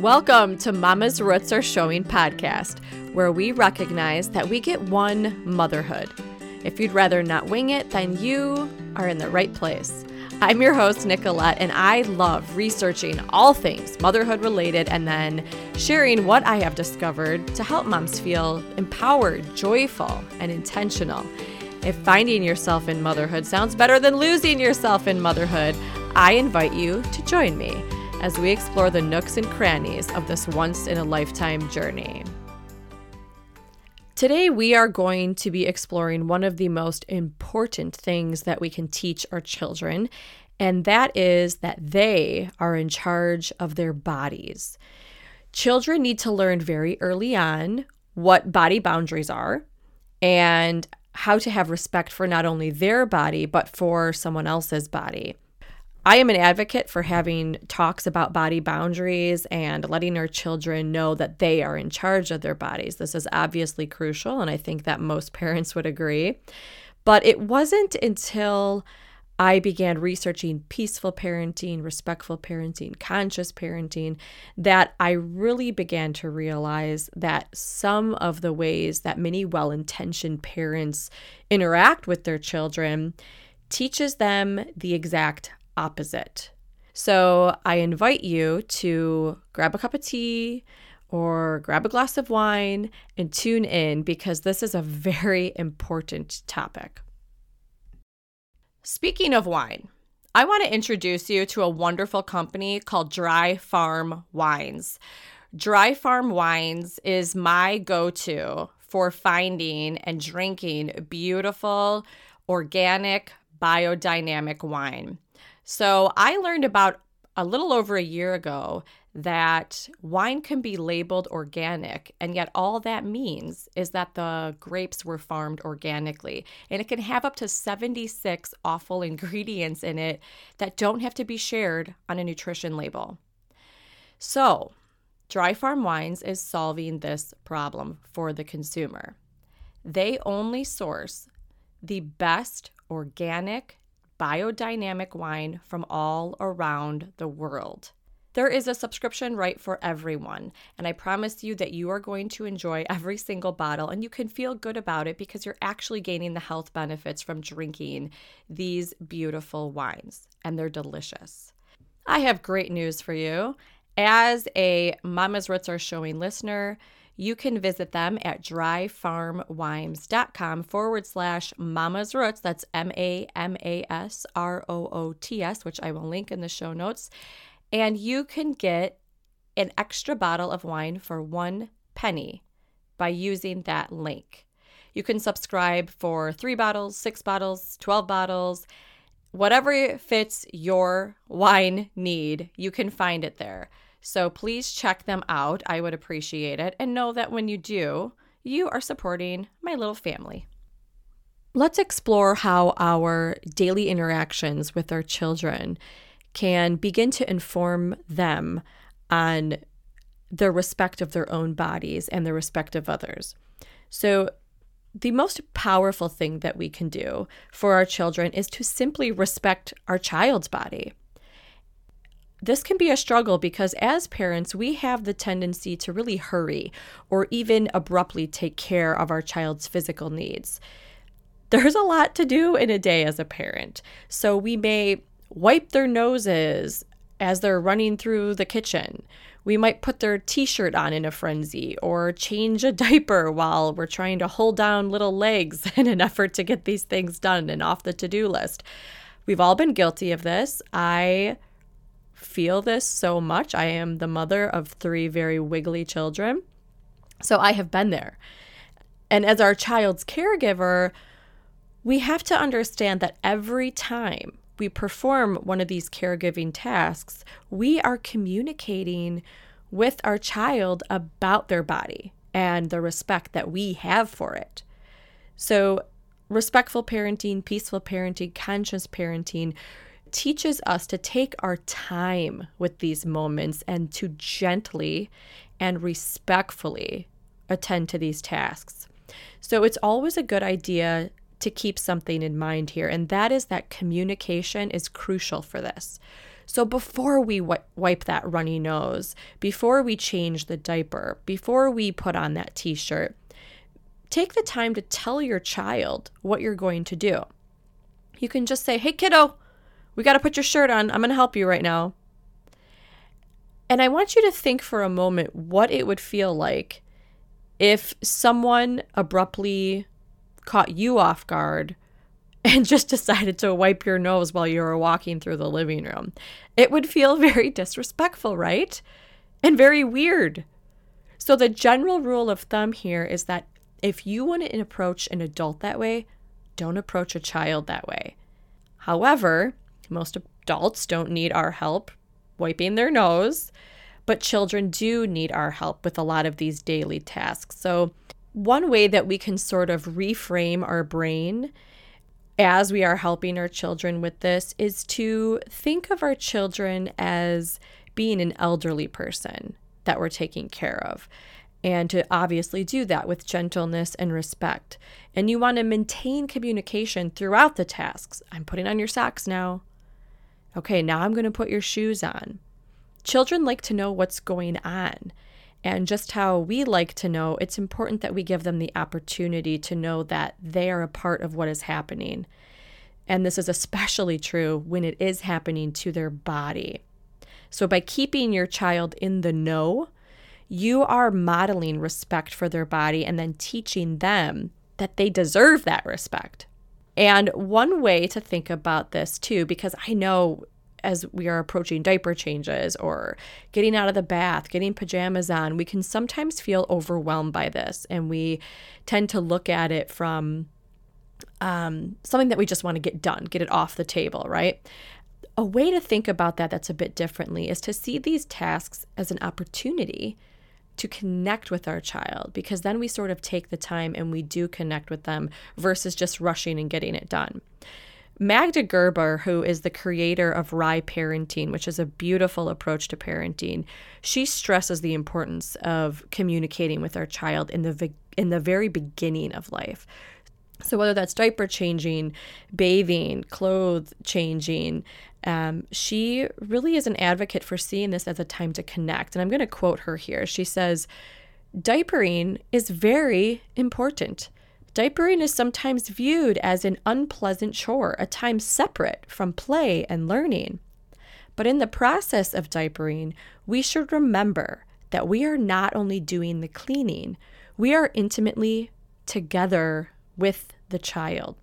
Welcome to Mama's Roots Are Showing podcast, where we recognize that we get one motherhood. If you'd rather not wing it, then you are in the right place. I'm your host, Nicolette, and I love researching all things motherhood related and then sharing what I have discovered to help moms feel empowered, joyful, and intentional. If finding yourself in motherhood sounds better than losing yourself in motherhood, I invite you to join me as we explore the nooks and crannies of this once in a lifetime journey. Today, we are going to be exploring one of the most important things that we can teach our children, and that is that they are in charge of their bodies. Children need to learn very early on what body boundaries are and how to have respect for not only their body, but for someone else's body. I am an advocate for having talks about body boundaries and letting our children know that they are in charge of their bodies. This is obviously crucial, and I think that most parents would agree. But it wasn't until I began researching peaceful parenting, respectful parenting, conscious parenting that I really began to realize that some of the ways that many well intentioned parents interact with their children teaches them the exact opposite. So I invite you to grab a cup of tea or grab a glass of wine and tune in because this is a very important topic. Speaking of wine, I want to introduce you to a wonderful company called Dry Farm Wines. Dry Farm Wines is my go to for finding and drinking beautiful, organic, biodynamic wine. So I learned about a little over a year ago that wine can be labeled organic, and yet all that means is that the grapes were farmed organically. And it can have up to 76 awful ingredients in it that don't have to be shared on a nutrition label. So, Dry Farm Wines is solving this problem for the consumer. They only source the best organic biodynamic wine from all around the world. There is a subscription right for everyone, and I promise you that you are going to enjoy every single bottle and you can feel good about it because you're actually gaining the health benefits from drinking these beautiful wines, and they're delicious. I have great news for you. As a Mama's Roots Are Showing listener, you can visit them at dryfarmwines.com forward slash mama's roots. That's M A M A S R O O T S, which I will link in the show notes. And you can get an extra bottle of wine for one penny by using that link. You can subscribe for three bottles, six bottles, 12 bottles, whatever fits your wine need, you can find it there. So please check them out. I would appreciate it. And know that when you do, you are supporting my little family. Let's explore how our daily interactions with our children can begin to inform them on their respect of their own bodies and the respect of others. So, the most powerful thing that we can do for our children is to simply respect our child's body this can be a struggle because as parents, we have the tendency to really hurry or even abruptly take care of our child's physical needs. There's a lot to do in a day as a parent. So we may wipe their noses as they're running through the kitchen. We might put their t shirt on in a frenzy or change a diaper while we're trying to hold down little legs in an effort to get these things done and off the to do list. We've all been guilty of this. I feel this so much. I am the mother of three very wiggly children. So I have been there. And as our child's caregiver, we have to understand that every time we perform one of these caregiving tasks, we are communicating with our child about their body and the respect that we have for it. So, respectful parenting, peaceful parenting, conscious parenting teaches us to take our time with these moments and to gently and respectfully attend to these tasks. So it's always a good idea to keep something in mind here, and that is that communication is crucial for this. So before we wipe that runny nose, before we change the diaper, before we put on that t shirt, take the time to tell your child what you're going to do. You can just say, Hey, kiddo, we got to put your shirt on. I'm going to help you right now. And I want you to think for a moment what it would feel like if someone abruptly caught you off guard and just decided to wipe your nose while you were walking through the living room. It would feel very disrespectful, right? And very weird. So, the general rule of thumb here is that if you want to approach an adult that way, don't approach a child that way. However, most adults don't need our help wiping their nose, but children do need our help with a lot of these daily tasks. So, one way that we can sort of reframe our brain as we are helping our children with this is to think of our children as being an elderly person that we're taking care of. And to obviously do that with gentleness and respect. And you want to maintain communication throughout the tasks. I'm putting on your socks now. Okay, now I'm going to put your shoes on. Children like to know what's going on. And just how we like to know, it's important that we give them the opportunity to know that they are a part of what is happening. And this is especially true when it is happening to their body. So, by keeping your child in the know, you are modeling respect for their body and then teaching them that they deserve that respect. And one way to think about this too, because I know as we are approaching diaper changes or getting out of the bath, getting pajamas on, we can sometimes feel overwhelmed by this. And we tend to look at it from um, something that we just want to get done, get it off the table, right? A way to think about that that's a bit differently is to see these tasks as an opportunity to connect with our child because then we sort of take the time and we do connect with them versus just rushing and getting it done. Magda Gerber, who is the creator of RIE Parenting, which is a beautiful approach to parenting, she stresses the importance of communicating with our child in the in the very beginning of life. So whether that's diaper changing, bathing, clothes changing, um, she really is an advocate for seeing this as a time to connect. And I'm going to quote her here. She says, "Diapering is very important." Diapering is sometimes viewed as an unpleasant chore, a time separate from play and learning. But in the process of diapering, we should remember that we are not only doing the cleaning, we are intimately together with the child.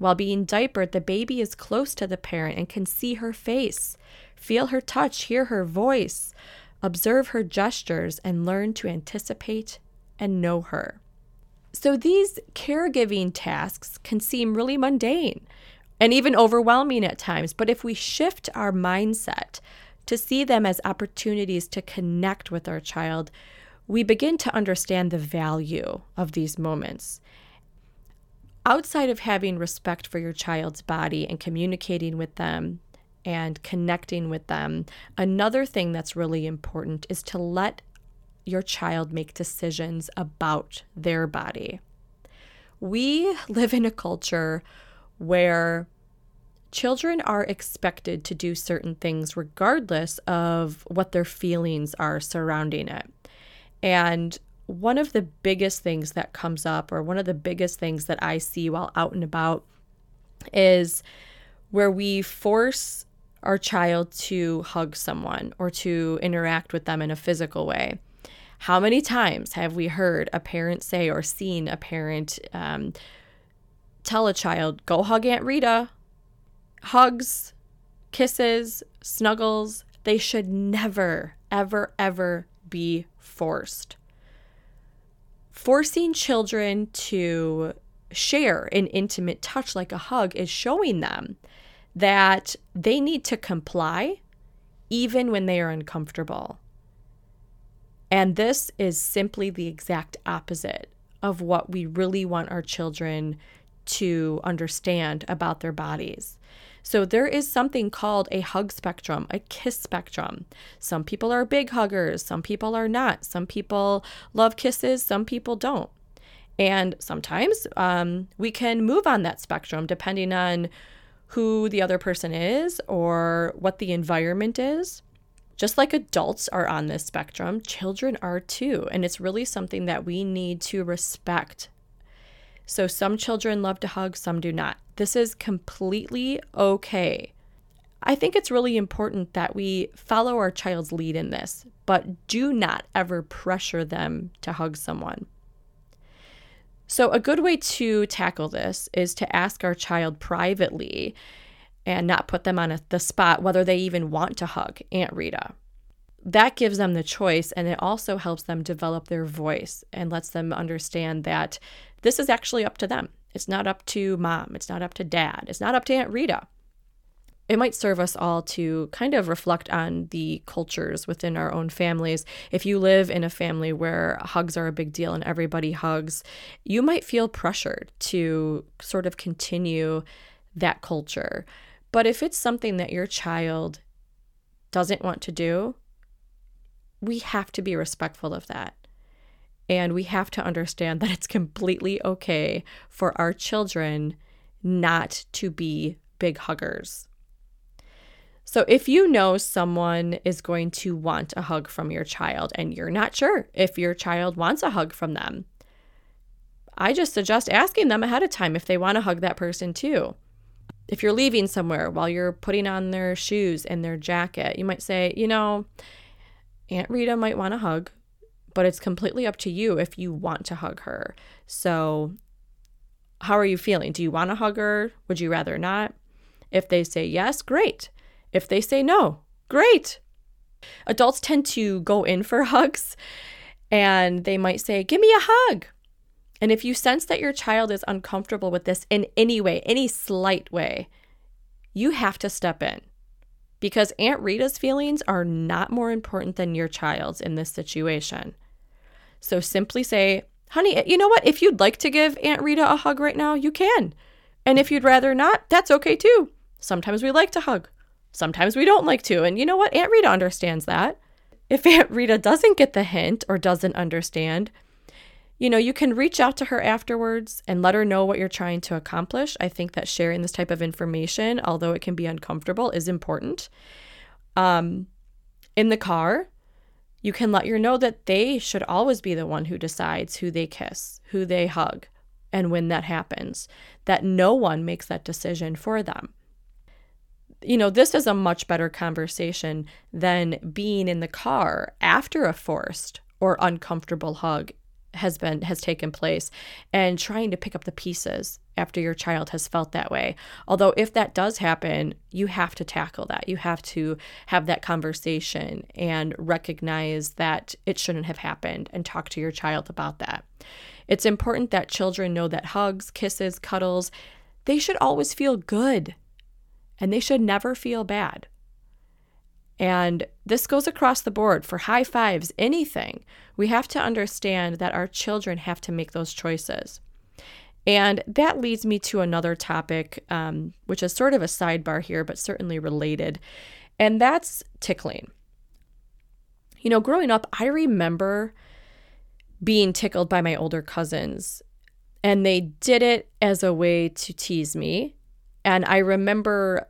While being diapered, the baby is close to the parent and can see her face, feel her touch, hear her voice, observe her gestures, and learn to anticipate and know her. So these caregiving tasks can seem really mundane and even overwhelming at times. But if we shift our mindset to see them as opportunities to connect with our child, we begin to understand the value of these moments. Outside of having respect for your child's body and communicating with them and connecting with them, another thing that's really important is to let your child make decisions about their body. We live in a culture where children are expected to do certain things regardless of what their feelings are surrounding it. And one of the biggest things that comes up, or one of the biggest things that I see while out and about, is where we force our child to hug someone or to interact with them in a physical way. How many times have we heard a parent say or seen a parent um, tell a child, go hug Aunt Rita? Hugs, kisses, snuggles, they should never, ever, ever be forced. Forcing children to share an intimate touch like a hug is showing them that they need to comply even when they are uncomfortable. And this is simply the exact opposite of what we really want our children to understand about their bodies. So, there is something called a hug spectrum, a kiss spectrum. Some people are big huggers, some people are not. Some people love kisses, some people don't. And sometimes um, we can move on that spectrum depending on who the other person is or what the environment is. Just like adults are on this spectrum, children are too. And it's really something that we need to respect. So some children love to hug, some do not. This is completely okay. I think it's really important that we follow our child's lead in this, but do not ever pressure them to hug someone. So, a good way to tackle this is to ask our child privately and not put them on a, the spot whether they even want to hug Aunt Rita. That gives them the choice and it also helps them develop their voice and lets them understand that this is actually up to them. It's not up to mom, it's not up to dad, it's not up to Aunt Rita it might serve us all to kind of reflect on the cultures within our own families. If you live in a family where hugs are a big deal and everybody hugs, you might feel pressured to sort of continue that culture. But if it's something that your child doesn't want to do, we have to be respectful of that. And we have to understand that it's completely okay for our children not to be big huggers. So, if you know someone is going to want a hug from your child and you're not sure if your child wants a hug from them, I just suggest asking them ahead of time if they want to hug that person too. If you're leaving somewhere while you're putting on their shoes and their jacket, you might say, you know, Aunt Rita might want a hug, but it's completely up to you if you want to hug her. So, how are you feeling? Do you want to hug her? Would you rather not? If they say yes, great. If they say no, great. Adults tend to go in for hugs and they might say, Give me a hug. And if you sense that your child is uncomfortable with this in any way, any slight way, you have to step in because Aunt Rita's feelings are not more important than your child's in this situation. So simply say, honey, you know what? If you'd like to give Aunt Rita a hug right now, you can. And if you'd rather not, that's okay too. Sometimes we like to hug. Sometimes we don't like to. And you know what? Aunt Rita understands that. If Aunt Rita doesn't get the hint or doesn't understand, you know, you can reach out to her afterwards and let her know what you're trying to accomplish. I think that sharing this type of information, although it can be uncomfortable, is important. Um, in the car, you can let your know that they should always be the one who decides who they kiss, who they hug, and when that happens, that no one makes that decision for them. You know, this is a much better conversation than being in the car after a forced or uncomfortable hug has been has taken place and trying to pick up the pieces after your child has felt that way. Although if that does happen, you have to tackle that. You have to have that conversation and recognize that it shouldn't have happened and talk to your child about that. It's important that children know that hugs, kisses, cuddles, they should always feel good and they should never feel bad. And this goes across the board for high fives, anything. We have to understand that our children have to make those choices. And that leads me to another topic, um, which is sort of a sidebar here, but certainly related, and that's tickling. You know, growing up, I remember being tickled by my older cousins, and they did it as a way to tease me. And I remember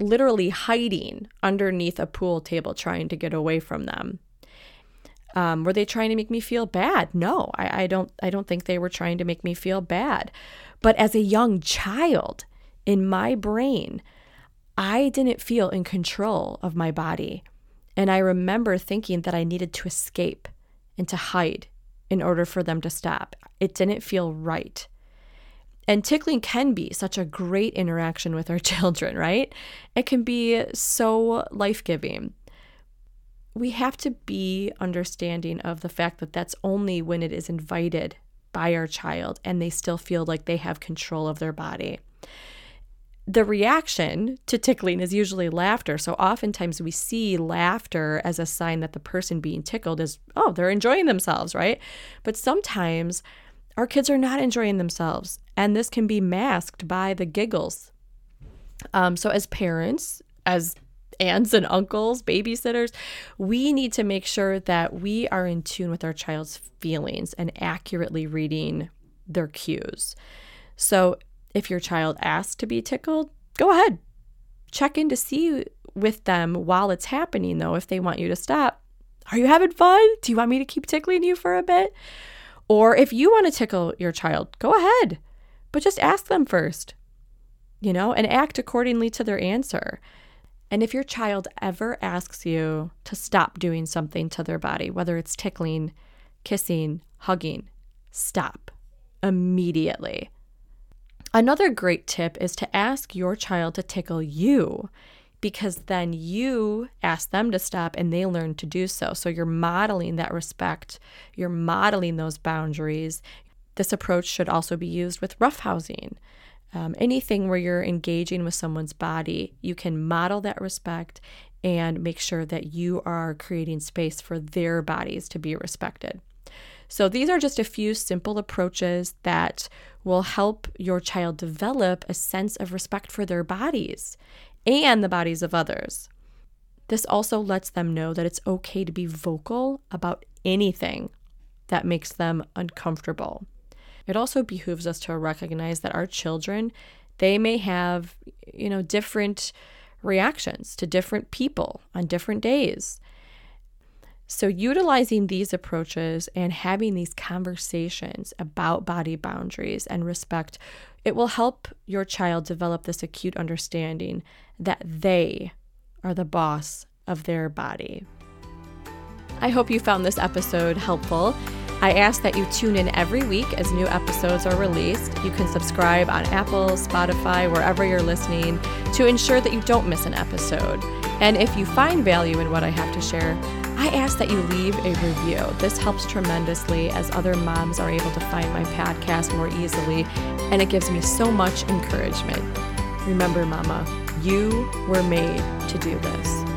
literally hiding underneath a pool table trying to get away from them. Um, were they trying to make me feel bad? No, I, I don't. I don't think they were trying to make me feel bad. But as a young child, in my brain, I didn't feel in control of my body, and I remember thinking that I needed to escape and to hide in order for them to stop. It didn't feel right. And tickling can be such a great interaction with our children, right? It can be so life giving. We have to be understanding of the fact that that's only when it is invited by our child and they still feel like they have control of their body. The reaction to tickling is usually laughter. So oftentimes we see laughter as a sign that the person being tickled is, oh, they're enjoying themselves, right? But sometimes our kids are not enjoying themselves, and this can be masked by the giggles. Um, so, as parents, as aunts and uncles, babysitters, we need to make sure that we are in tune with our child's feelings and accurately reading their cues. So, if your child asks to be tickled, go ahead. Check in to see with them while it's happening, though, if they want you to stop. Are you having fun? Do you want me to keep tickling you for a bit? Or if you want to tickle your child, go ahead, but just ask them first, you know, and act accordingly to their answer. And if your child ever asks you to stop doing something to their body, whether it's tickling, kissing, hugging, stop immediately. Another great tip is to ask your child to tickle you because then you ask them to stop and they learn to do so. So you're modeling that respect, you're modeling those boundaries. This approach should also be used with roughhousing. Um, anything where you're engaging with someone's body, you can model that respect and make sure that you are creating space for their bodies to be respected. So, these are just a few simple approaches that will help your child develop a sense of respect for their bodies and the bodies of others. This also lets them know that it's okay to be vocal about anything that makes them uncomfortable. It also behooves us to recognize that our children, they may have, you know, different reactions to different people on different days. So, utilizing these approaches and having these conversations about body boundaries and respect, it will help your child develop this acute understanding that they are the boss of their body. I hope you found this episode helpful. I ask that you tune in every week as new episodes are released. You can subscribe on Apple, Spotify, wherever you're listening to ensure that you don't miss an episode. And if you find value in what I have to share, I ask that you leave a review. This helps tremendously as other moms are able to find my podcast more easily, and it gives me so much encouragement. Remember, Mama, you were made to do this.